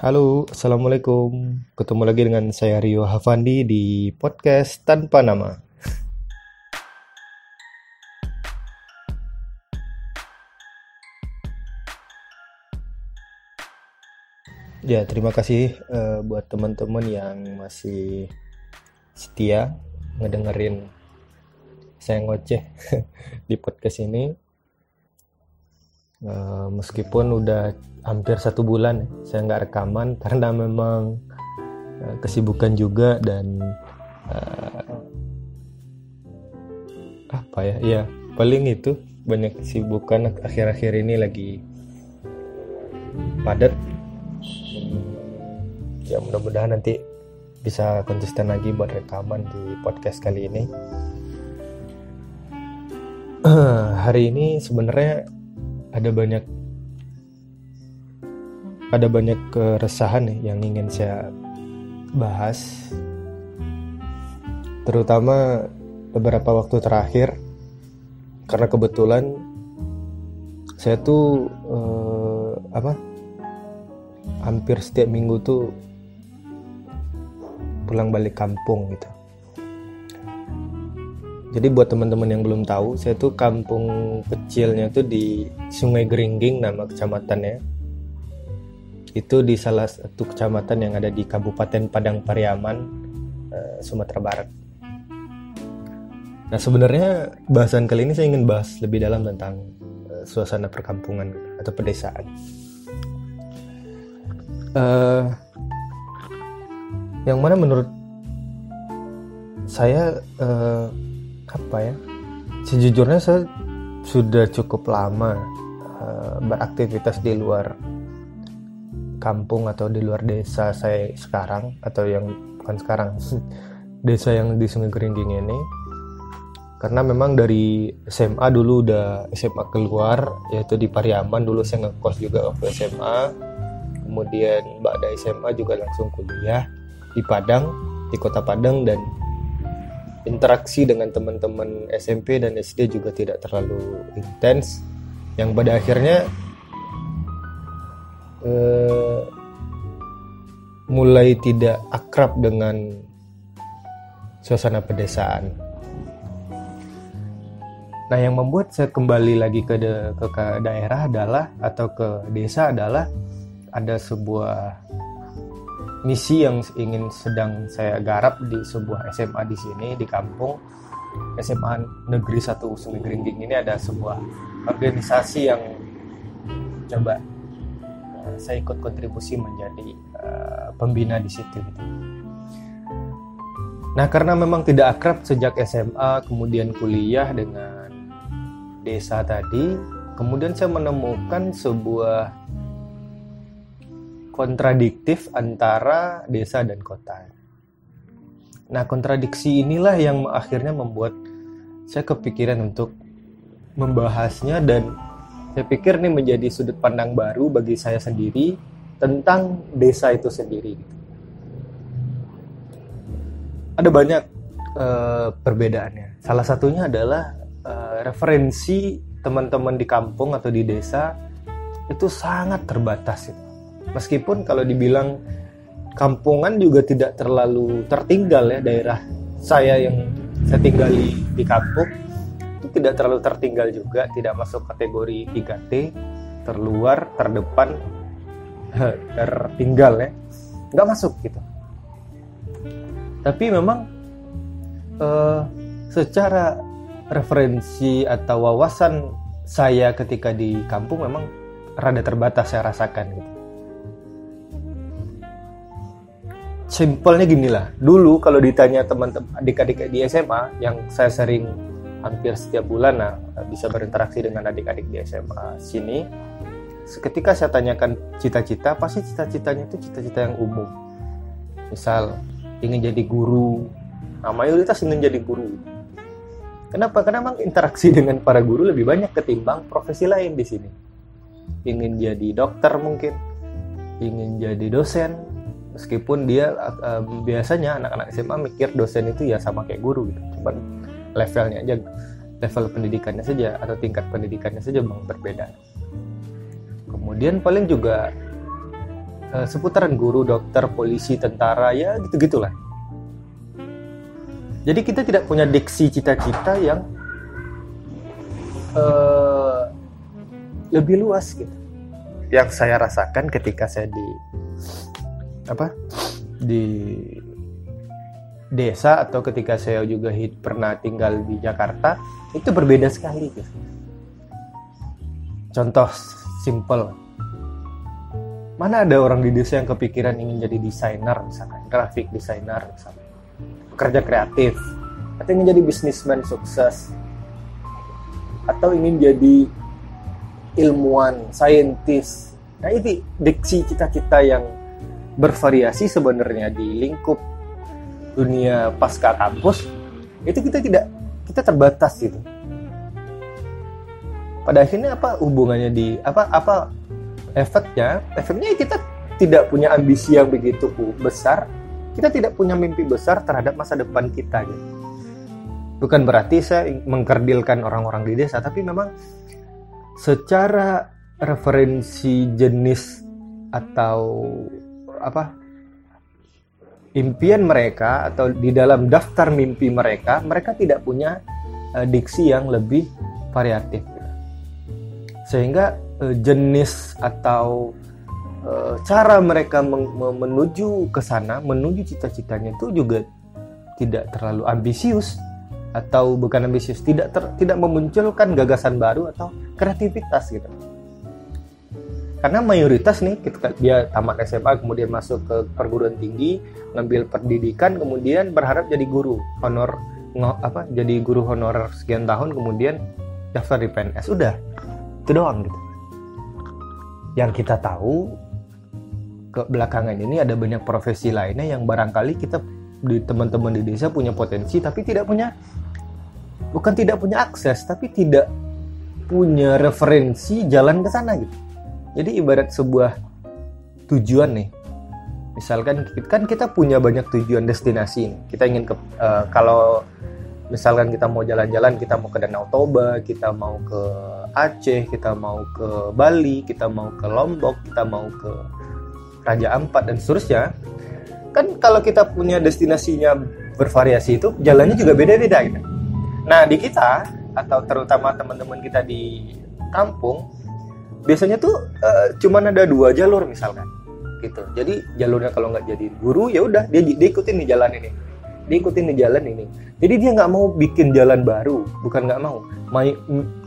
Halo, Assalamualaikum. Ketemu lagi dengan saya Rio Havandi di podcast Tanpa Nama. Ya, terima kasih uh, buat teman-teman yang masih setia ngedengerin saya ngoceh di podcast ini. Uh, meskipun udah hampir satu bulan saya nggak rekaman karena memang uh, kesibukan juga dan uh, apa ya ya paling itu banyak kesibukan akhir-akhir ini lagi padat. Ya mudah-mudahan nanti bisa konsisten lagi buat rekaman di podcast kali ini. Hari ini sebenarnya ada banyak ada banyak keresahan nih yang ingin saya bahas. Terutama beberapa waktu terakhir karena kebetulan saya tuh eh, apa hampir setiap minggu tuh pulang balik kampung gitu jadi buat teman-teman yang belum tahu saya tuh kampung kecilnya tuh di Sungai Geringging nama kecamatannya itu di salah satu kecamatan yang ada di Kabupaten Padang Pariaman, uh, Sumatera Barat. Nah sebenarnya bahasan kali ini saya ingin bahas lebih dalam tentang uh, suasana perkampungan atau pedesaan. Uh, yang mana menurut saya uh, apa ya? Sejujurnya saya sudah cukup lama uh, beraktivitas di luar kampung atau di luar desa saya sekarang atau yang bukan sekarang desa yang di Sungai Geringging ini. Karena memang dari SMA dulu udah SMA keluar yaitu di Pariaman. Dulu saya ngekos juga waktu SMA kemudian mbak dari SMA juga langsung kuliah di Padang di kota Padang. Dan interaksi dengan teman-teman SMP dan SD juga tidak terlalu intens yang pada akhirnya eh, mulai tidak akrab dengan suasana pedesaan. Nah, yang membuat saya kembali lagi ke, de, ke, ke daerah adalah atau ke desa adalah ada sebuah misi yang ingin sedang saya garap di sebuah SMA di sini di kampung SMA Negeri 1 Sungai Geringging ini ada sebuah organisasi yang coba saya ikut kontribusi menjadi uh, pembina di situ gitu. Nah karena memang tidak akrab sejak SMA kemudian kuliah dengan desa tadi, kemudian saya menemukan sebuah kontradiktif antara desa dan kota. Nah kontradiksi inilah yang akhirnya membuat saya kepikiran untuk membahasnya dan saya pikir ini menjadi sudut pandang baru bagi saya sendiri tentang desa itu sendiri. Ada banyak uh, perbedaannya. Salah satunya adalah uh, referensi teman-teman di kampung atau di desa itu sangat terbatas. Meskipun kalau dibilang kampungan juga tidak terlalu tertinggal ya daerah saya yang saya tinggali di kampung tidak terlalu tertinggal juga, tidak masuk kategori 3T, terluar, terdepan, tertinggal ya, nggak masuk gitu. Tapi memang uh, secara referensi atau wawasan saya ketika di kampung memang rada terbatas saya rasakan gitu. Simpelnya gini lah, dulu kalau ditanya teman-teman adik-adik di SMA yang saya sering hampir setiap bulan nah bisa berinteraksi dengan adik-adik di SMA sini ketika saya tanyakan cita-cita pasti cita-citanya itu cita-cita yang umum. Misal ingin jadi guru. Nah mayoritas ingin jadi guru. Kenapa? Karena memang interaksi dengan para guru lebih banyak ketimbang profesi lain di sini. Ingin jadi dokter mungkin ingin jadi dosen meskipun dia um, biasanya anak-anak SMA mikir dosen itu ya sama kayak guru gitu cuman levelnya aja level pendidikannya saja atau tingkat pendidikannya saja bang berbeda kemudian paling juga uh, seputaran guru, dokter, polisi, tentara, ya gitu-gitulah. Jadi kita tidak punya diksi cita-cita yang uh, lebih luas gitu. Yang saya rasakan ketika saya di apa di desa atau ketika saya juga hit, pernah tinggal di Jakarta itu berbeda sekali gitu. Contoh simple. Mana ada orang di desa yang kepikiran ingin jadi desainer misalkan, grafik desainer misalkan pekerja kreatif atau ingin jadi bisnismen sukses atau ingin jadi ilmuwan, saintis. Nah ini diksi cita-cita yang bervariasi sebenarnya di lingkup dunia pasca kampus itu kita tidak kita terbatas gitu. Pada akhirnya apa hubungannya di apa apa efeknya? Efeknya kita tidak punya ambisi yang begitu besar kita tidak punya mimpi besar terhadap masa depan kita gitu. Bukan berarti saya mengkerdilkan orang-orang di desa, tapi memang secara referensi jenis atau apa impian mereka atau di dalam daftar mimpi mereka, mereka tidak punya uh, diksi yang lebih variatif. Sehingga uh, jenis atau Eh, cara mereka menuju ke sana, menuju cita-citanya itu juga tidak terlalu ambisius atau bukan ambisius, tidak ter, tidak memunculkan gagasan baru atau kreativitas gitu. Karena mayoritas nih ketika dia tamat SMA kemudian masuk ke perguruan tinggi, ngambil pendidikan kemudian berharap jadi guru honor apa jadi guru honorer sekian tahun kemudian daftar di PNS udah itu doang gitu. Yang kita tahu ke belakangan ini ada banyak profesi lainnya yang barangkali kita di teman-teman di desa punya potensi tapi tidak punya bukan tidak punya akses tapi tidak punya referensi jalan ke sana gitu. Jadi ibarat sebuah tujuan nih. Misalkan kan kita punya banyak tujuan destinasi. Kita ingin ke uh, kalau misalkan kita mau jalan-jalan, kita mau ke Danau Toba, kita mau ke Aceh, kita mau ke Bali, kita mau ke Lombok, kita mau ke Raja Ampat dan seterusnya kan kalau kita punya destinasinya bervariasi itu jalannya juga beda-beda gitu. Nah di kita atau terutama teman-teman kita di kampung biasanya tuh uh, cuman ada dua jalur misalkan gitu. Jadi jalurnya kalau nggak jadi guru ya udah dia, dia ikutin nih jalan ini, dia ikutin nih jalan ini. Jadi dia nggak mau bikin jalan baru, bukan nggak mau, May,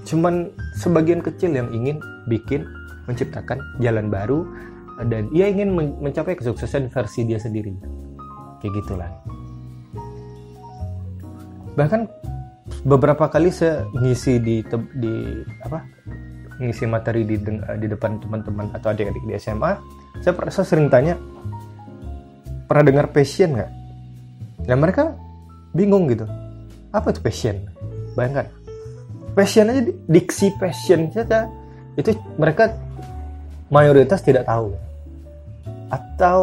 cuman sebagian kecil yang ingin bikin menciptakan jalan baru dan ia ingin mencapai kesuksesan versi dia sendiri kayak gitulah bahkan beberapa kali saya ngisi di di apa ngisi materi di di depan teman-teman atau adik-adik di SMA saya, saya sering tanya pernah dengar passion nggak? Dan mereka bingung gitu. Apa itu passion? Bayangkan passion aja diksi passion saja itu mereka mayoritas tidak tahu. Atau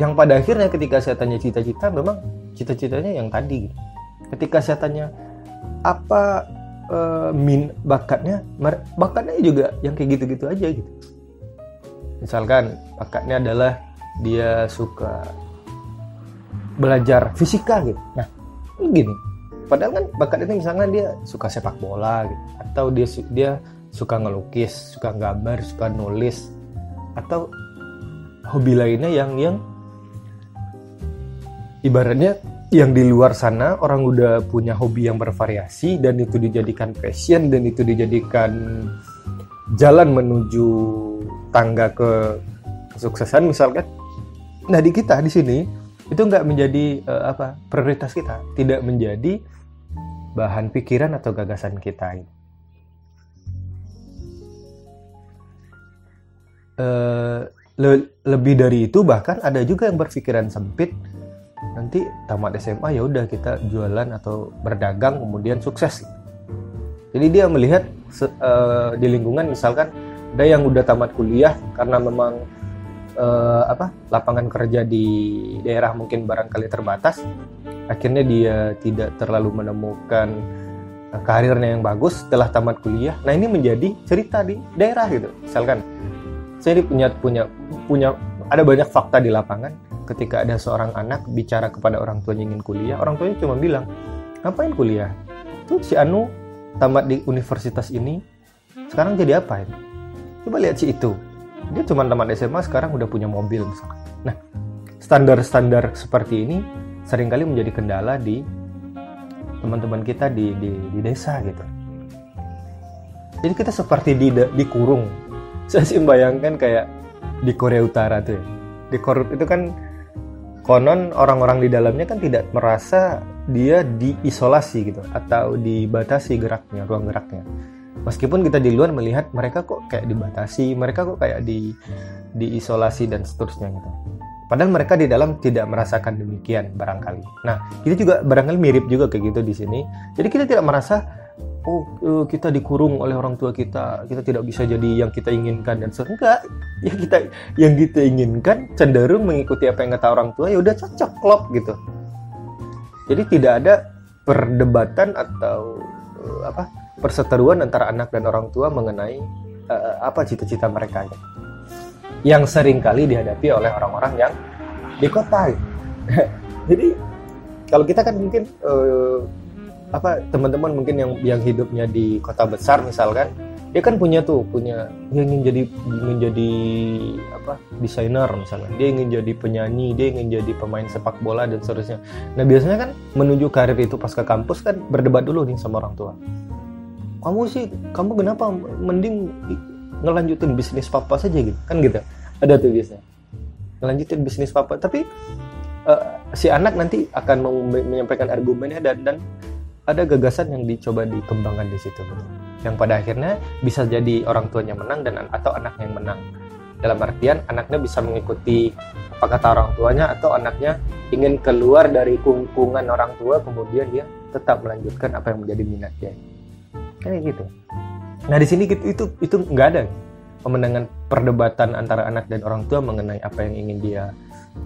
yang pada akhirnya ketika saya tanya cita-cita memang cita-citanya yang tadi. Ketika saya tanya apa uh, min bakatnya bakatnya juga yang kayak gitu-gitu aja gitu. Misalkan bakatnya adalah dia suka belajar fisika gitu. Nah ini gini. Padahal kan bakat itu misalnya dia suka sepak bola gitu atau dia dia suka ngelukis suka gambar suka nulis atau hobi lainnya yang yang ibaratnya yang di luar sana orang udah punya hobi yang bervariasi dan itu dijadikan passion dan itu dijadikan jalan menuju tangga ke kesuksesan misalkan. Nah di kita di sini itu nggak menjadi uh, apa prioritas kita. Tidak menjadi bahan pikiran atau gagasan kita uh, le lebih dari itu bahkan ada juga yang berpikiran sempit nanti tamat SMA ya udah kita jualan atau berdagang kemudian sukses. Jadi dia melihat uh, di lingkungan misalkan ada yang udah tamat kuliah karena memang uh, apa lapangan kerja di daerah mungkin barangkali terbatas akhirnya dia tidak terlalu menemukan uh, karirnya yang bagus setelah tamat kuliah. Nah ini menjadi cerita di daerah gitu. Misalkan saya punya punya punya ada banyak fakta di lapangan ketika ada seorang anak bicara kepada orang tuanya ingin kuliah orang tuanya cuma bilang ngapain kuliah? Tuh si Anu tamat di universitas ini sekarang jadi apa ini? Coba lihat si itu. Dia cuma tamat SMA sekarang udah punya mobil misalkan. Nah standar-standar seperti ini sering kali menjadi kendala di teman-teman kita di, di, di desa gitu. Jadi kita seperti di dikurung saya sih membayangkan kayak di Korea Utara tuh ya. di Korea itu kan konon orang-orang di dalamnya kan tidak merasa dia diisolasi gitu atau dibatasi geraknya ruang geraknya. Meskipun kita di luar melihat mereka kok kayak dibatasi mereka kok kayak di diisolasi dan seterusnya gitu. Padahal mereka di dalam tidak merasakan demikian barangkali. Nah kita juga barangkali mirip juga kayak gitu di sini. Jadi kita tidak merasa oh eh, kita dikurung oleh orang tua kita kita tidak bisa jadi yang kita inginkan dan enggak ya kita yang kita inginkan cenderung mengikuti apa yang kata orang tua ya udah cocok klop gitu jadi tidak ada perdebatan atau uh, apa perseteruan antara anak dan orang tua mengenai uh, apa cita-cita mereka gitu. yang sering kali dihadapi oleh orang-orang yang di kota gitu. jadi kalau kita kan mungkin uh, apa teman-teman mungkin yang yang hidupnya di kota besar misalkan dia kan punya tuh punya dia ingin jadi ingin jadi apa desainer misalnya dia ingin jadi penyanyi dia ingin jadi pemain sepak bola dan seterusnya. Nah biasanya kan menuju karir itu pas ke kampus kan berdebat dulu nih sama orang tua. Kamu sih kamu kenapa mending ngelanjutin bisnis papa saja gitu? Kan gitu. Ada tuh biasanya. Ngelanjutin bisnis papa. Tapi uh, si anak nanti akan menyampaikan argumennya dan dan ada gagasan yang dicoba dikembangkan di situ yang pada akhirnya bisa jadi orang tuanya menang dan atau anaknya yang menang. Dalam artian anaknya bisa mengikuti apa kata orang tuanya atau anaknya ingin keluar dari kungkungan orang tua kemudian dia tetap melanjutkan apa yang menjadi minatnya. Kayak gitu. Nah di sini gitu, itu itu nggak ada pemenangan perdebatan antara anak dan orang tua mengenai apa yang ingin dia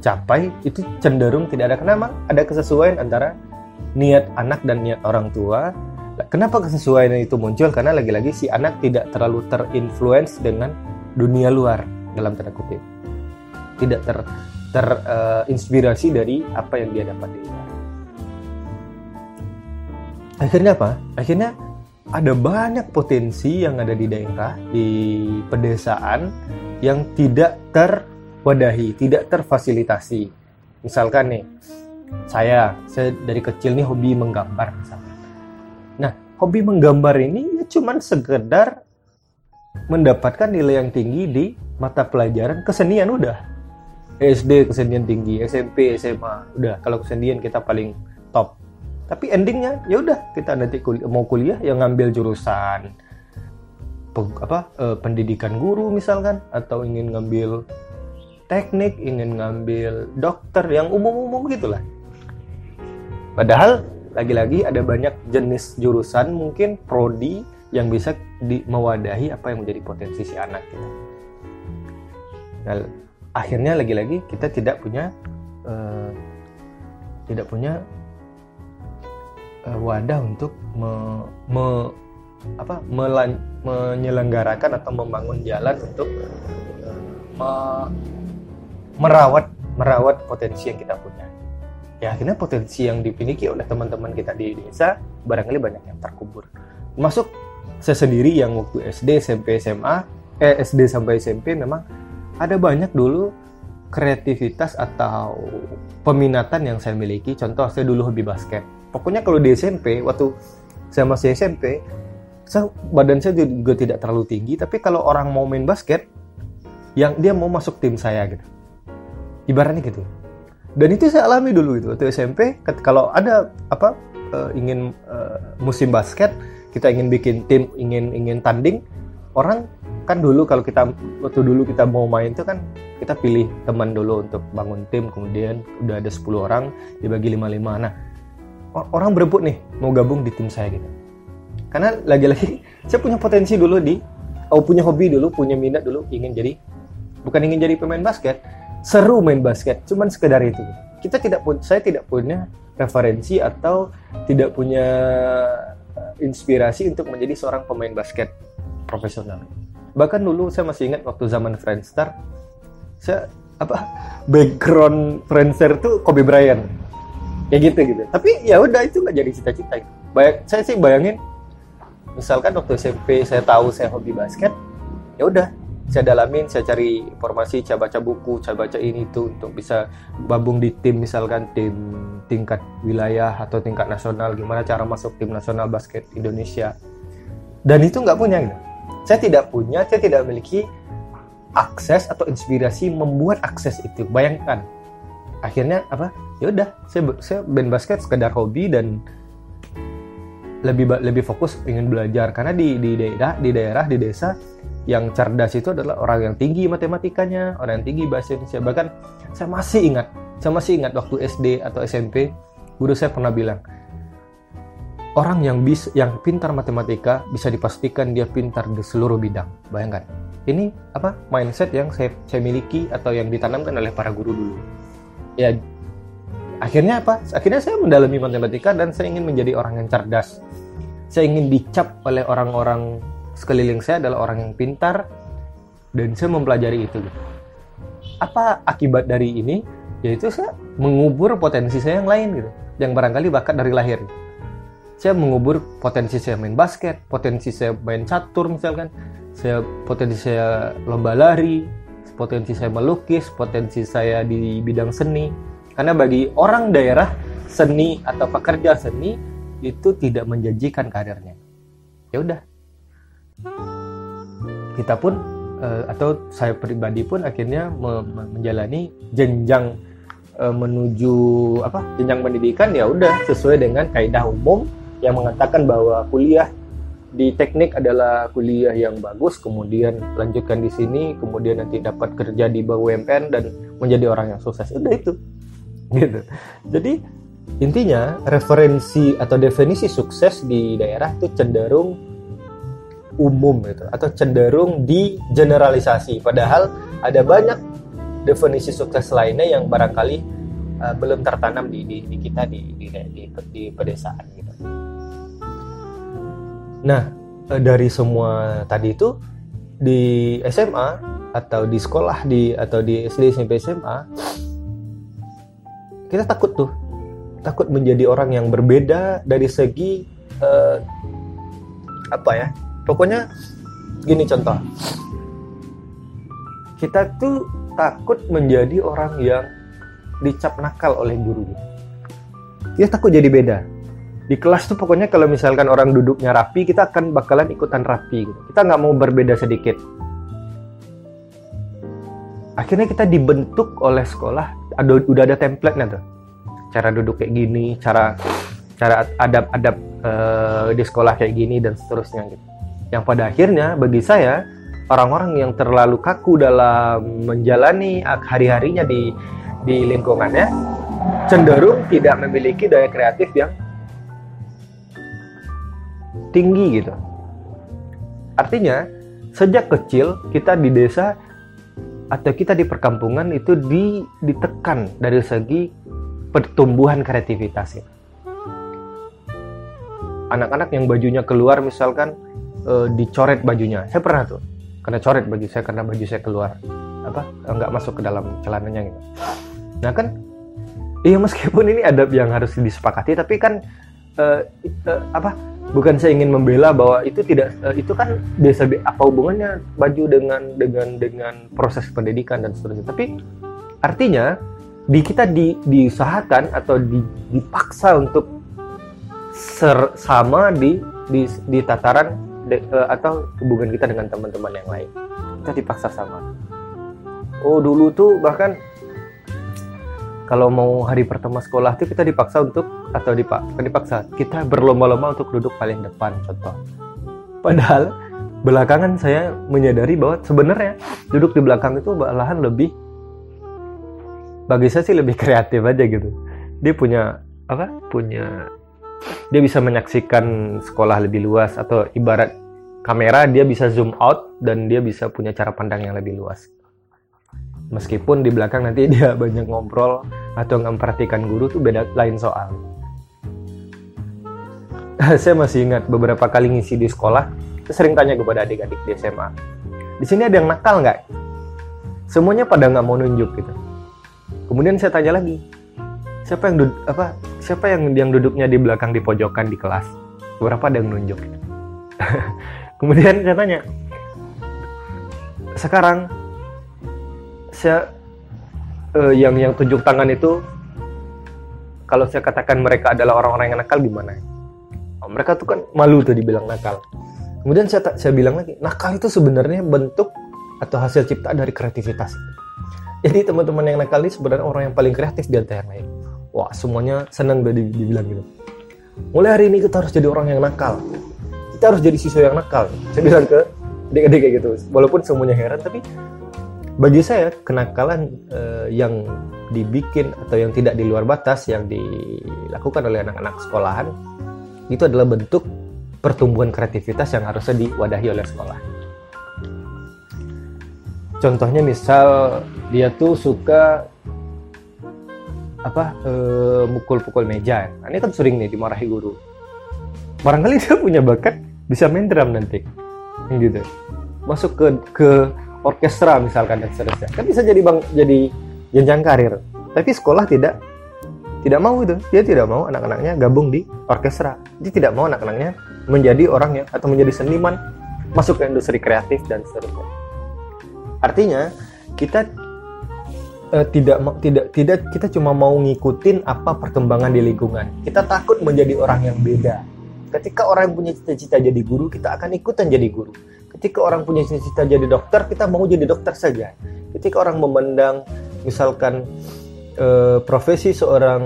capai. Itu cenderung tidak ada. Memang ada kesesuaian antara niat anak dan niat orang tua. Kenapa kesesuaian itu muncul? Karena lagi-lagi si anak tidak terlalu terinfluence dengan dunia luar dalam tanda kutip. Tidak ter terinspirasi uh, dari apa yang dia dapat di luar. Akhirnya apa? Akhirnya ada banyak potensi yang ada di daerah, di pedesaan yang tidak terwadahi, tidak terfasilitasi. Misalkan nih, saya saya dari kecil nih hobi menggambar nah hobi menggambar ini ya cuman sekedar mendapatkan nilai yang tinggi di mata pelajaran kesenian udah. SD kesenian tinggi SMP SMA udah. Kalau kesenian kita paling top. Tapi endingnya ya udah kita nanti kuliah, mau kuliah yang ngambil jurusan apa eh, pendidikan guru misalkan atau ingin ngambil teknik ingin ngambil dokter yang umum-umum gitulah Padahal lagi-lagi ada banyak jenis jurusan mungkin prodi yang bisa di, mewadahi apa yang menjadi potensi si anak kita. Nah, akhirnya lagi-lagi kita tidak punya uh, tidak punya uh, wadah untuk me, me, apa, melan, menyelenggarakan atau membangun jalan untuk me, merawat merawat potensi yang kita punya ya akhirnya potensi yang dimiliki oleh teman-teman kita di desa barangkali banyak yang terkubur. Masuk saya sendiri yang waktu SD, SMP, SMA, eh SD sampai SMP memang ada banyak dulu kreativitas atau peminatan yang saya miliki. Contoh saya dulu hobi basket. Pokoknya kalau di SMP waktu saya masih SMP, saya, badan saya juga tidak terlalu tinggi, tapi kalau orang mau main basket, yang dia mau masuk tim saya gitu. Ibaratnya gitu dan itu saya alami dulu itu waktu SMP kalau ada apa uh, ingin uh, musim basket kita ingin bikin tim ingin ingin tanding orang kan dulu kalau kita waktu dulu kita mau main itu kan kita pilih teman dulu untuk bangun tim kemudian udah ada 10 orang dibagi 5-5 nah orang berebut nih mau gabung di tim saya gitu. Karena lagi-lagi saya punya potensi dulu di oh punya hobi dulu punya minat dulu ingin jadi bukan ingin jadi pemain basket seru main basket, cuman sekedar itu. Kita tidak pun saya tidak punya referensi atau tidak punya eh, inspirasi untuk menjadi seorang pemain basket profesional. bahkan dulu saya masih ingat waktu zaman Friendster saya apa background Friendster tuh Kobe Bryant kayak gitu gitu tapi ya udah itu nggak jadi cita-cita Bayang, saya sih bayangin misalkan waktu SMP saya tahu saya hobi basket ya udah saya dalamin saya cari informasi saya baca buku saya baca ini itu untuk bisa gabung di tim misalkan tim tingkat wilayah atau tingkat nasional gimana cara masuk tim nasional basket Indonesia. Dan itu nggak punya gitu. saya tidak punya saya tidak memiliki akses atau inspirasi membuat akses itu. Bayangkan akhirnya apa? Ya udah saya saya band basket sekedar hobi dan lebih lebih fokus ingin belajar. Karena di di daerah di daerah di desa yang cerdas itu adalah orang yang tinggi matematikanya, orang yang tinggi bahasa Indonesia. Bahkan saya masih ingat, saya masih ingat waktu SD atau SMP, guru saya pernah bilang, orang yang bisa yang pintar matematika bisa dipastikan dia pintar di seluruh bidang. Bayangkan. Ini apa mindset yang saya, saya miliki atau yang ditanamkan oleh para guru dulu. Ya akhirnya apa? Akhirnya saya mendalami matematika dan saya ingin menjadi orang yang cerdas. Saya ingin dicap oleh orang-orang sekeliling saya adalah orang yang pintar dan saya mempelajari itu. Apa akibat dari ini? Yaitu saya mengubur potensi saya yang lain gitu, yang barangkali bakat dari lahir. Saya mengubur potensi saya main basket, potensi saya main catur misalkan, saya potensi saya lomba lari, potensi saya melukis, potensi saya di bidang seni. Karena bagi orang daerah seni atau pekerja seni itu tidak menjanjikan karirnya. Ya udah, kita pun uh, atau saya pribadi pun akhirnya me menjalani jenjang uh, menuju apa? Jenjang pendidikan ya udah sesuai dengan kaidah umum yang mengatakan bahwa kuliah di teknik adalah kuliah yang bagus kemudian lanjutkan di sini kemudian nanti dapat kerja di BUMN dan menjadi orang yang sukses. Udah itu. Gitu. Jadi intinya referensi atau definisi sukses di daerah itu cenderung umum gitu atau cenderung di generalisasi padahal ada banyak definisi sukses lainnya yang barangkali uh, belum tertanam di, di, di kita di, di, di, di pedesaan gitu. Nah uh, dari semua tadi itu di SMA atau di sekolah di atau di SD SMP SMA kita takut tuh takut menjadi orang yang berbeda dari segi uh, apa ya pokoknya gini contoh. Kita tuh takut menjadi orang yang dicap nakal oleh guru dia takut jadi beda. Di kelas tuh pokoknya kalau misalkan orang duduknya rapi kita akan bakalan ikutan rapi gitu. kita nggak mau berbeda sedikit. Akhirnya kita dibentuk oleh sekolah ada udah ada template-nya tuh. Cara duduk kayak gini cara cara adab-adab uh, di sekolah kayak gini dan seterusnya gitu yang pada akhirnya bagi saya orang-orang yang terlalu kaku dalam menjalani hari-harinya di di lingkungannya cenderung tidak memiliki daya kreatif yang tinggi gitu. Artinya sejak kecil kita di desa atau kita di perkampungan itu di, ditekan dari segi pertumbuhan kreativitas. Anak-anak yang bajunya keluar misalkan uh, dicoret bajunya. Saya pernah tuh karena coret baju saya karena baju saya keluar apa nggak masuk ke dalam celananya gitu. Nah kan iya meskipun ini adab yang harus disepakati tapi kan uh, uh, apa bukan saya ingin membela bahwa itu tidak uh, itu kan desa apa hubungannya baju dengan dengan dengan proses pendidikan dan seterusnya. Tapi artinya di kita di, diusahakan atau di, dipaksa untuk ser, sama di, di di tataran de, uh, atau hubungan kita dengan teman-teman yang lain. Kita dipaksa sama. Oh dulu tuh bahkan kalau mau hari pertama sekolah tuh kita dipaksa untuk atau dipak dipaksa kita berlomba-lomba untuk duduk paling depan contoh. Padahal belakangan saya menyadari bahwa sebenarnya duduk di belakang itu malahan lebih bagi saya sih lebih kreatif aja gitu. Dia punya apa? Punya dia bisa menyaksikan sekolah lebih luas atau ibarat kamera dia bisa zoom out dan dia bisa punya cara pandang yang lebih luas. Meskipun di belakang nanti dia banyak ngobrol atau nggak memperhatikan guru tuh beda lain soal. Saya masih ingat beberapa kali ngisi di sekolah, saya sering tanya kepada adik-adik di SMA. di sini ada yang nakal nggak semuanya pada nggak mau nunjuk gitu kemudian saya tanya lagi siapa yang duduk apa siapa yang yang duduknya di belakang di pojokan di kelas? Berapa ada yang nunjuk? Kemudian saya tanya sekarang saya uh, yang yang tunjuk tangan itu kalau saya katakan mereka adalah orang-orang yang nakal gimana? Oh, mereka tuh kan malu tuh dibilang nakal. Kemudian saya saya bilang lagi nakal itu sebenarnya bentuk atau hasil cipta dari kreativitas. Jadi teman-teman yang nakal ini sebenarnya orang yang paling kreatif di antara yang lain wah semuanya senang udah dibilang gitu. Mulai hari ini kita harus jadi orang yang nakal. Kita harus jadi siswa yang nakal. Saya bilang ke adik-adik kayak gitu. Walaupun semuanya heran tapi bagi saya kenakalan uh, yang dibikin atau yang tidak di luar batas yang dilakukan oleh anak-anak sekolahan itu adalah bentuk pertumbuhan kreativitas yang harusnya diwadahi oleh sekolah. Contohnya misal dia tuh suka apa uh, mukul-pukul meja. Nah, ini kan sering nih dimarahi guru. Barangkali dia punya bakat bisa main drum nanti, gitu. Masuk ke ke orkestra misalkan dan seterusnya. Kan bisa jadi bang jadi jenjang karir. Tapi sekolah tidak tidak mau itu. Dia tidak mau anak-anaknya gabung di orkestra. Dia tidak mau anak-anaknya menjadi orang yang atau menjadi seniman masuk ke industri kreatif dan seterusnya. Artinya kita uh, tidak tidak tidak kita cuma mau ngikutin apa perkembangan di lingkungan. Kita takut menjadi orang yang beda. Ketika orang yang punya cita-cita jadi guru, kita akan ikutan jadi guru. Ketika orang punya cita-cita jadi dokter, kita mau jadi dokter saja. Ketika orang memandang misalkan uh, profesi seorang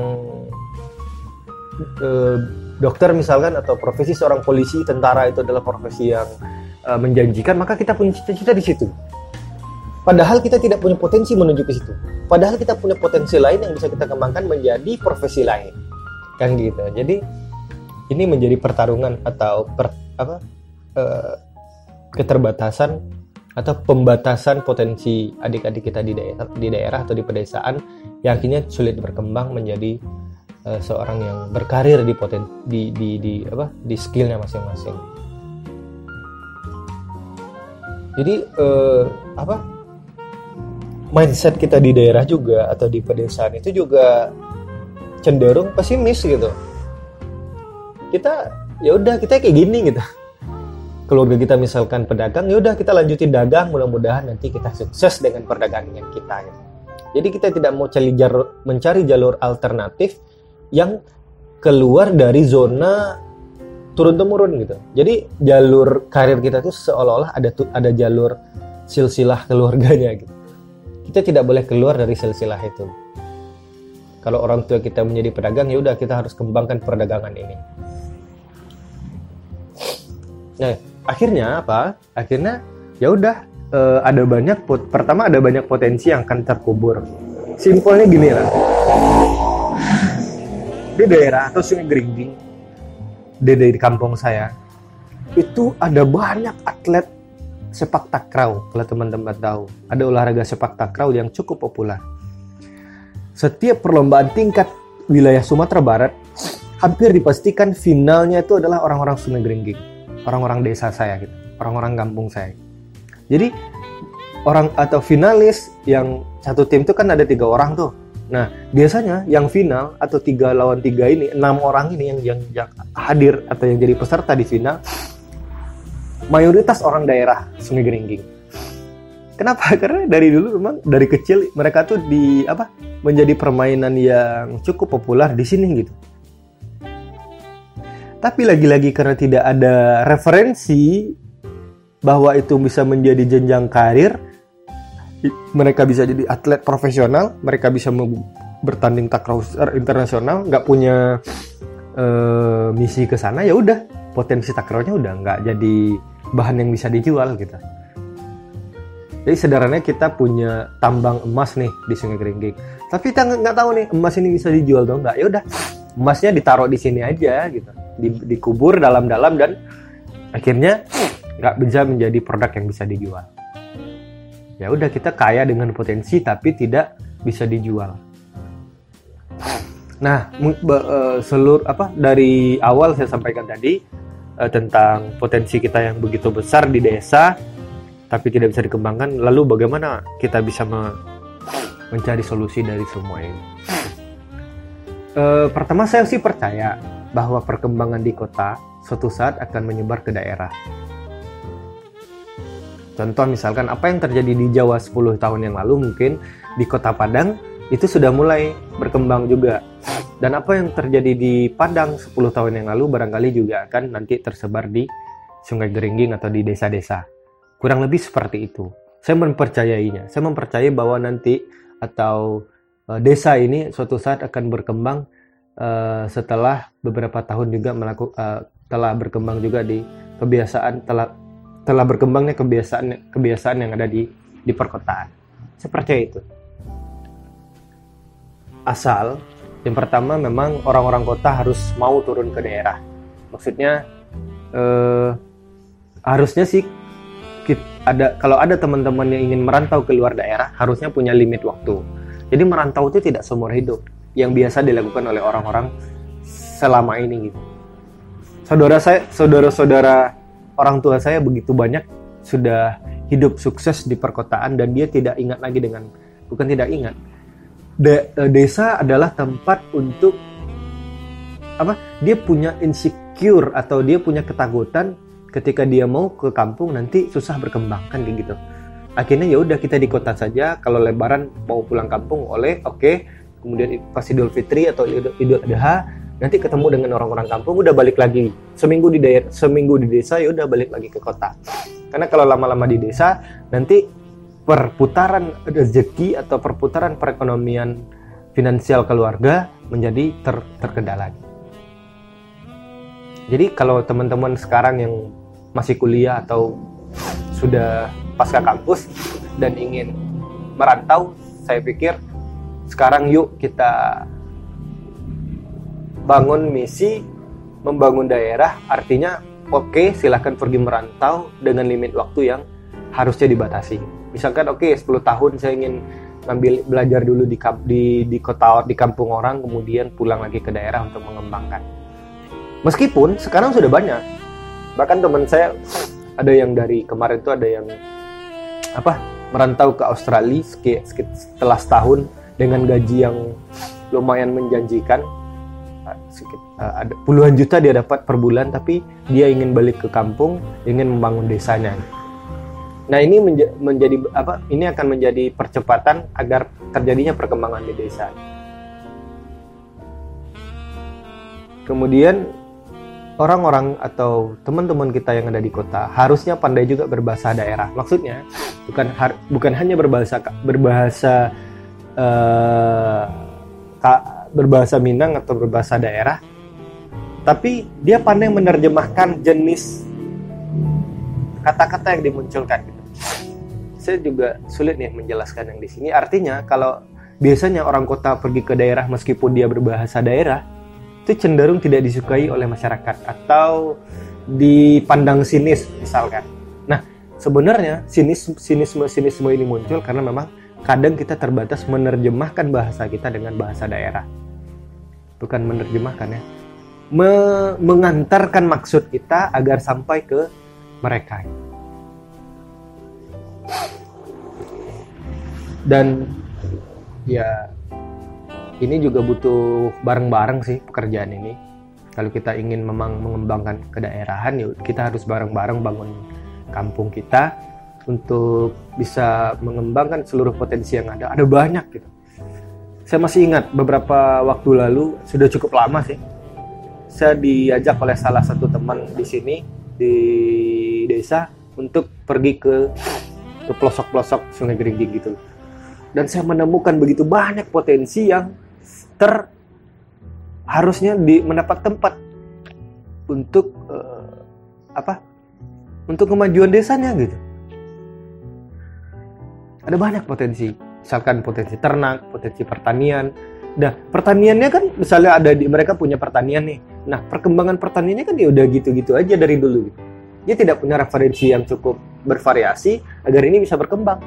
uh, dokter misalkan atau profesi seorang polisi, tentara itu adalah profesi yang uh, menjanjikan, maka kita punya cita-cita di situ. Padahal kita tidak punya potensi menuju ke situ. Padahal kita punya potensi lain yang bisa kita kembangkan menjadi profesi lain. Kan gitu. Jadi ini menjadi pertarungan atau per, apa uh, keterbatasan atau pembatasan potensi adik-adik kita di daerah di daerah atau di pedesaan yang akhirnya sulit berkembang menjadi uh, seorang yang berkarir di poten di di, di apa di skillnya masing-masing. Jadi uh, apa mindset kita di daerah juga atau di pedesaan itu juga cenderung pesimis gitu. Kita ya udah kita kayak gini gitu. Keluarga kita misalkan pedagang ya udah kita lanjutin dagang. Mudah-mudahan nanti kita sukses dengan perdagangan kita gitu. jadi kita tidak mau cari jalur mencari jalur alternatif yang keluar dari zona turun temurun gitu. Jadi jalur karir kita tuh seolah-olah ada ada jalur silsilah keluarganya gitu kita tidak boleh keluar dari silsilah itu. Kalau orang tua kita menjadi pedagang, ya udah kita harus kembangkan perdagangan ini. Nah, akhirnya apa? Akhirnya ya udah e, ada banyak pertama ada banyak potensi yang akan terkubur. Simpelnya gini lah. Di daerah atau Sungai Geringging, di, di kampung saya, itu ada banyak atlet sepak takraw kalau teman-teman tahu. Ada olahraga sepak takraw yang cukup populer setiap perlombaan tingkat wilayah Sumatera Barat hampir dipastikan finalnya itu adalah orang-orang Sungai Geringging. Orang-orang desa saya gitu. Orang-orang kampung saya. Jadi orang atau finalis yang satu tim itu kan ada tiga orang tuh. Nah, biasanya yang final atau tiga lawan tiga ini, enam orang ini yang, yang, yang hadir atau yang jadi peserta di final, mayoritas orang daerah Sungai Geringging. Kenapa? Karena dari dulu memang dari kecil mereka tuh di apa menjadi permainan yang cukup populer di sini gitu. Tapi lagi-lagi karena tidak ada referensi bahwa itu bisa menjadi jenjang karir, mereka bisa jadi atlet profesional, mereka bisa bertanding takraw internasional, nggak punya uh, misi ke sana ya udah potensi takrawnya udah nggak jadi bahan yang bisa dijual gitu. Jadi sederhananya kita punya tambang emas nih di Sungai Geringging. Tapi kita nggak tahu nih emas ini bisa dijual atau enggak. Ya udah, emasnya ditaruh di sini aja gitu. Di, dikubur dalam-dalam dan akhirnya nggak bisa menjadi produk yang bisa dijual. Ya udah kita kaya dengan potensi tapi tidak bisa dijual. Nah, eh, seluruh apa dari awal saya sampaikan tadi uh, tentang potensi kita yang begitu besar di desa tapi tidak bisa dikembangkan lalu bagaimana kita bisa me mencari solusi dari semua ini? E, pertama saya sih percaya bahwa perkembangan di kota suatu saat akan menyebar ke daerah. Contoh misalkan apa yang terjadi di Jawa 10 tahun yang lalu mungkin di Kota Padang itu sudah mulai berkembang juga. Dan apa yang terjadi di Padang 10 tahun yang lalu barangkali juga akan nanti tersebar di Sungai Geringging atau di desa-desa. Kurang lebih seperti itu. Saya mempercayainya. Saya mempercayai bahwa nanti atau uh, desa ini suatu saat akan berkembang uh, setelah beberapa tahun juga melakukan uh, telah berkembang juga di kebiasaan telah telah berkembangnya kebiasaan kebiasaan yang ada di di perkotaan. Saya percaya itu. Asal yang pertama memang orang-orang kota harus mau turun ke daerah. Maksudnya eh, harusnya sih ada kalau ada teman-teman yang ingin merantau ke luar daerah harusnya punya limit waktu. Jadi merantau itu tidak seumur hidup yang biasa dilakukan oleh orang-orang selama ini gitu. Saudara saya, saudara-saudara orang tua saya begitu banyak sudah hidup sukses di perkotaan dan dia tidak ingat lagi dengan bukan tidak ingat De, e, desa adalah tempat untuk apa dia punya insecure atau dia punya ketakutan ketika dia mau ke kampung nanti susah berkembang kan gitu akhirnya ya udah kita di kota saja kalau lebaran mau pulang kampung oleh oke okay. kemudian pas idul fitri atau idul adha nanti ketemu dengan orang-orang kampung udah balik lagi seminggu di daerah seminggu di desa ya udah balik lagi ke kota karena kalau lama-lama di desa nanti perputaran rezeki atau perputaran perekonomian finansial keluarga menjadi ter terkendala. Jadi kalau teman-teman sekarang yang masih kuliah atau sudah pasca kampus dan ingin merantau saya pikir sekarang yuk kita bangun misi membangun daerah. Artinya oke okay, silahkan pergi merantau dengan limit waktu yang harusnya dibatasi misalkan oke okay, 10 tahun saya ingin ngambil belajar dulu di, di di kota di kampung orang kemudian pulang lagi ke daerah untuk mengembangkan. Meskipun sekarang sudah banyak. Bahkan teman saya ada yang dari kemarin itu ada yang apa merantau ke Australia setelah setahun dengan gaji yang lumayan menjanjikan. Uh, ada puluhan juta dia dapat per bulan tapi dia ingin balik ke kampung ingin membangun desanya nah ini menja menjadi apa ini akan menjadi percepatan agar terjadinya perkembangan di desa kemudian orang-orang atau teman-teman kita yang ada di kota harusnya pandai juga berbahasa daerah maksudnya bukan bukan hanya berbahasa berbahasa uh, berbahasa Minang atau berbahasa daerah, tapi dia pandai menerjemahkan jenis kata-kata yang dimunculkan. Saya juga sulit nih menjelaskan yang di sini. Artinya kalau biasanya orang kota pergi ke daerah meskipun dia berbahasa daerah, itu cenderung tidak disukai oleh masyarakat atau dipandang sinis misalkan. Nah, sebenarnya sinis sinisme sinisme ini muncul karena memang kadang kita terbatas menerjemahkan bahasa kita dengan bahasa daerah bukan menerjemahkan ya Me mengantarkan maksud kita agar sampai ke mereka dan ya ini juga butuh bareng-bareng sih pekerjaan ini. Kalau kita ingin memang mengembangkan kedaerahan ya kita harus bareng-bareng bangun kampung kita untuk bisa mengembangkan seluruh potensi yang ada. Ada banyak gitu. Saya masih ingat beberapa waktu lalu sudah cukup lama sih saya diajak oleh salah satu teman di sini di desa untuk pergi ke ke pelosok-pelosok Sungai Geringging gitu dan saya menemukan begitu banyak potensi yang ter harusnya di mendapat tempat untuk uh, apa untuk kemajuan desanya gitu ada banyak potensi misalkan potensi ternak, potensi pertanian. Nah, pertaniannya kan misalnya ada di mereka punya pertanian nih. Nah, perkembangan pertaniannya kan ya udah gitu-gitu aja dari dulu gitu. Dia tidak punya referensi yang cukup bervariasi agar ini bisa berkembang.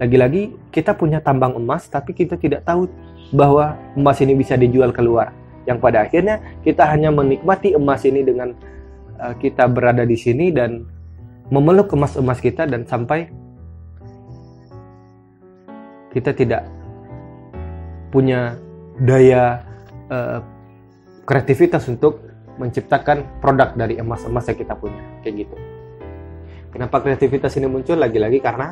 Lagi-lagi kita punya tambang emas tapi kita tidak tahu bahwa emas ini bisa dijual keluar. Yang pada akhirnya kita hanya menikmati emas ini dengan uh, kita berada di sini dan memeluk emas-emas kita dan sampai kita tidak punya daya uh, kreativitas untuk menciptakan produk dari emas-emas yang kita punya kayak gitu kenapa kreativitas ini muncul? Lagi-lagi karena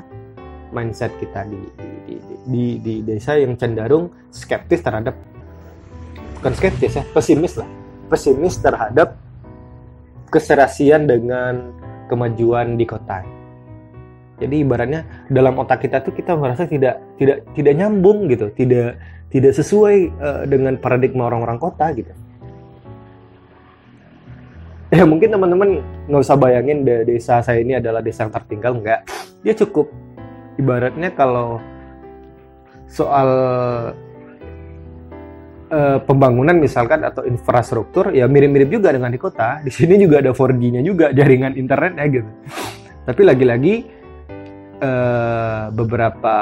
mindset kita di di, di, di, di desa yang cenderung skeptis terhadap bukan skeptis ya pesimis lah. Pesimis terhadap keserasian dengan kemajuan di kota. Jadi ibaratnya dalam otak kita tuh kita merasa tidak tidak tidak nyambung gitu tidak tidak sesuai uh, dengan paradigma orang-orang kota gitu ya mungkin teman-teman nggak usah bayangin desa saya ini adalah desa yang tertinggal nggak. Dia cukup. Ibaratnya kalau soal uh, pembangunan misalkan atau infrastruktur ya mirip-mirip juga dengan di kota. Di sini juga ada 4G-nya juga jaringan internet ya gitu. Tapi lagi-lagi uh, beberapa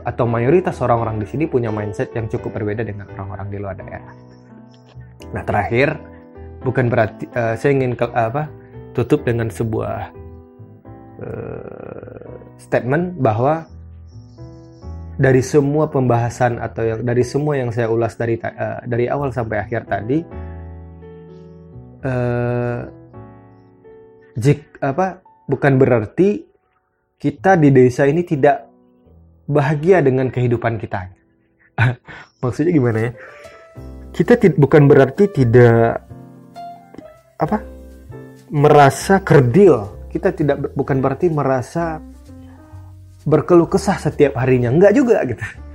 atau mayoritas orang-orang di sini punya mindset yang cukup berbeda dengan orang-orang di luar daerah. Nah terakhir bukan berarti uh, saya ingin ke, apa tutup dengan sebuah uh, statement bahwa dari semua pembahasan atau yang dari semua yang saya ulas dari uh, dari awal sampai akhir tadi uh, jik apa bukan berarti kita di desa ini tidak bahagia dengan kehidupan kita. Maksudnya gimana ya? Kita bukan berarti tidak apa? Merasa kerdil. Kita tidak bukan berarti merasa berkeluh kesah setiap harinya. Enggak juga gitu.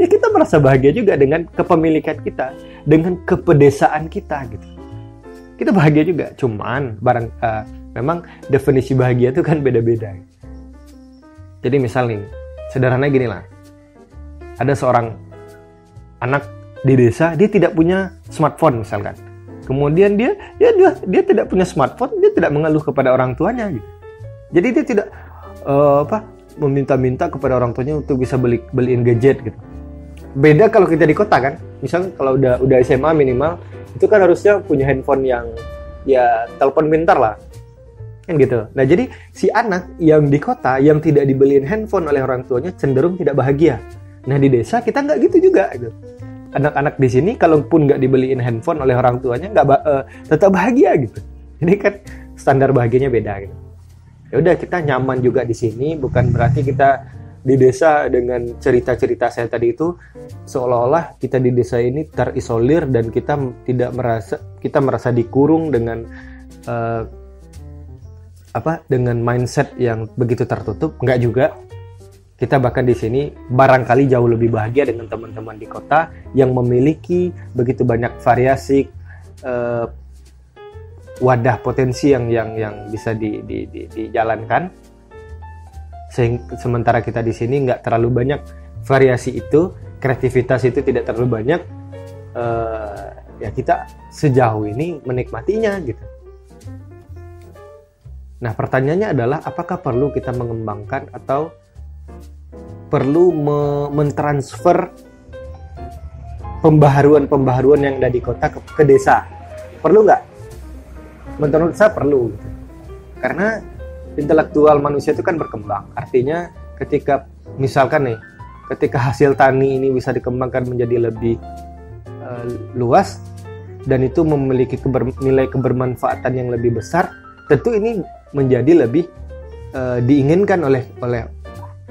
Ya kita merasa bahagia juga dengan kepemilikan kita dengan kepedesaan kita gitu. Kita bahagia juga cuman barang uh, memang definisi bahagia itu kan beda-beda. Jadi misal nih sederhana gini lah. Ada seorang anak di desa dia tidak punya smartphone misalkan Kemudian dia dia dia, dia tidak punya smartphone, dia tidak mengeluh kepada orang tuanya gitu. Jadi dia tidak uh, apa meminta-minta kepada orang tuanya untuk bisa beli beliin gadget gitu. Beda kalau kita di kota kan. Misalnya kalau udah udah SMA minimal itu kan harusnya punya handphone yang ya telepon pintar lah. Kan gitu. Nah, jadi si anak yang di kota yang tidak dibeliin handphone oleh orang tuanya cenderung tidak bahagia. Nah, di desa kita nggak gitu juga gitu anak-anak di sini kalaupun nggak dibeliin handphone oleh orang tuanya nggak uh, tetap bahagia gitu. Ini kan standar bahagianya beda gitu. Ya udah kita nyaman juga di sini bukan berarti kita di desa dengan cerita-cerita saya tadi itu seolah-olah kita di desa ini terisolir dan kita tidak merasa kita merasa dikurung dengan uh, apa dengan mindset yang begitu tertutup. Nggak juga kita bahkan di sini barangkali jauh lebih bahagia dengan teman-teman di kota yang memiliki begitu banyak variasi uh, wadah potensi yang yang yang bisa di, di, di, dijalankan. Sementara kita di sini nggak terlalu banyak variasi itu, kreativitas itu tidak terlalu banyak. Uh, ya kita sejauh ini menikmatinya gitu. Nah pertanyaannya adalah apakah perlu kita mengembangkan atau perlu me mentransfer pembaharuan-pembaharuan yang ada di kota ke, ke desa. Perlu nggak? Menurut saya perlu. Karena intelektual manusia itu kan berkembang. Artinya ketika misalkan nih, ketika hasil tani ini bisa dikembangkan menjadi lebih uh, luas dan itu memiliki keber, nilai kebermanfaatan yang lebih besar, tentu ini menjadi lebih uh, diinginkan oleh oleh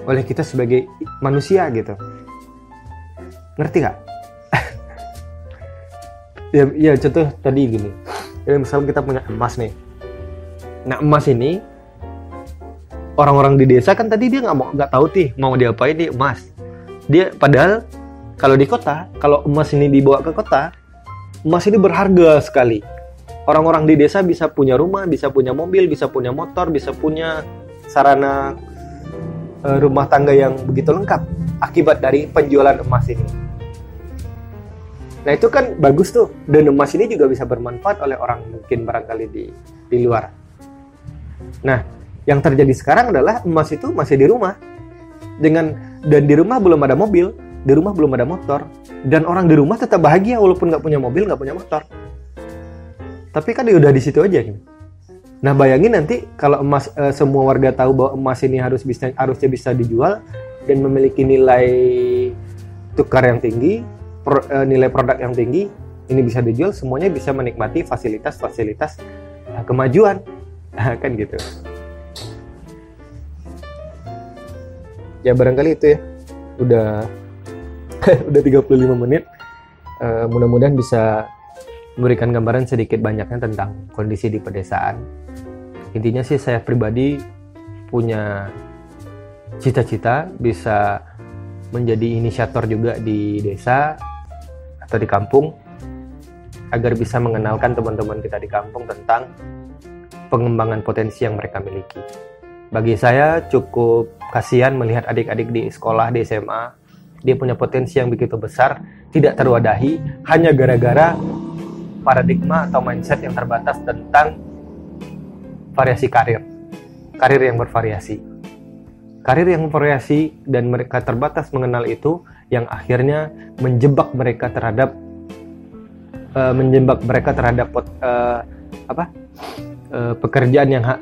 oleh kita sebagai manusia gitu. Ngerti nggak? Ya, ya contoh tadi gini. Ya, misalnya kita punya emas nih. Nah emas ini orang-orang di desa kan tadi dia nggak mau nggak tahu sih mau diapain nih emas. Dia padahal kalau di kota kalau emas ini dibawa ke kota emas ini berharga sekali. Orang-orang di desa bisa punya rumah bisa punya mobil bisa punya motor bisa punya sarana rumah tangga yang begitu lengkap akibat dari penjualan emas ini. Nah itu kan bagus tuh dan emas ini juga bisa bermanfaat oleh orang mungkin barangkali di di luar. Nah yang terjadi sekarang adalah emas itu masih di rumah dengan dan di rumah belum ada mobil, di rumah belum ada motor dan orang di rumah tetap bahagia walaupun nggak punya mobil nggak punya motor. Tapi kan dia udah di situ aja gitu. Nah bayangin nanti kalau emas e, semua warga tahu bahwa emas ini harus bisa harusnya bisa dijual dan memiliki nilai tukar yang tinggi, pro, e, nilai produk yang tinggi, ini bisa dijual, semuanya bisa menikmati fasilitas-fasilitas e, kemajuan, kan gitu. Ya barangkali itu ya, udah udah 35 menit. Uh, mudah-mudahan bisa memberikan gambaran sedikit banyaknya tentang kondisi di pedesaan. Intinya sih saya pribadi punya cita-cita bisa menjadi inisiator juga di desa atau di kampung agar bisa mengenalkan teman-teman kita di kampung tentang pengembangan potensi yang mereka miliki. Bagi saya cukup kasihan melihat adik-adik di sekolah di SMA dia punya potensi yang begitu besar tidak terwadahi hanya gara-gara paradigma atau mindset yang terbatas tentang variasi karir. Karir yang bervariasi. Karir yang bervariasi dan mereka terbatas mengenal itu yang akhirnya menjebak mereka terhadap uh, menjebak mereka terhadap uh, apa? Uh, pekerjaan yang uh,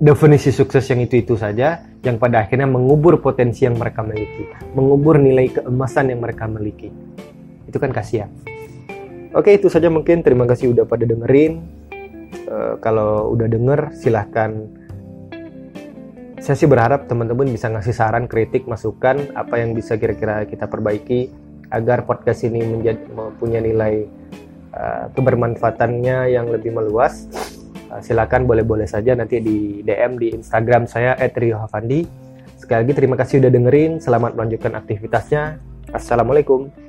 definisi sukses yang itu-itu saja yang pada akhirnya mengubur potensi yang mereka miliki, mengubur nilai keemasan yang mereka miliki. Itu kan kasihan. Oke, itu saja mungkin. Terima kasih udah pada dengerin. Uh, kalau udah denger, silahkan. Saya sih berharap teman-teman bisa ngasih saran, kritik, masukan, apa yang bisa kira-kira kita perbaiki agar podcast ini menjadi mempunyai nilai uh, kebermanfaatannya yang lebih meluas. Uh, silakan boleh-boleh saja nanti di DM di Instagram saya @riohavandi. Sekali lagi terima kasih udah dengerin. Selamat melanjutkan aktivitasnya. Assalamualaikum.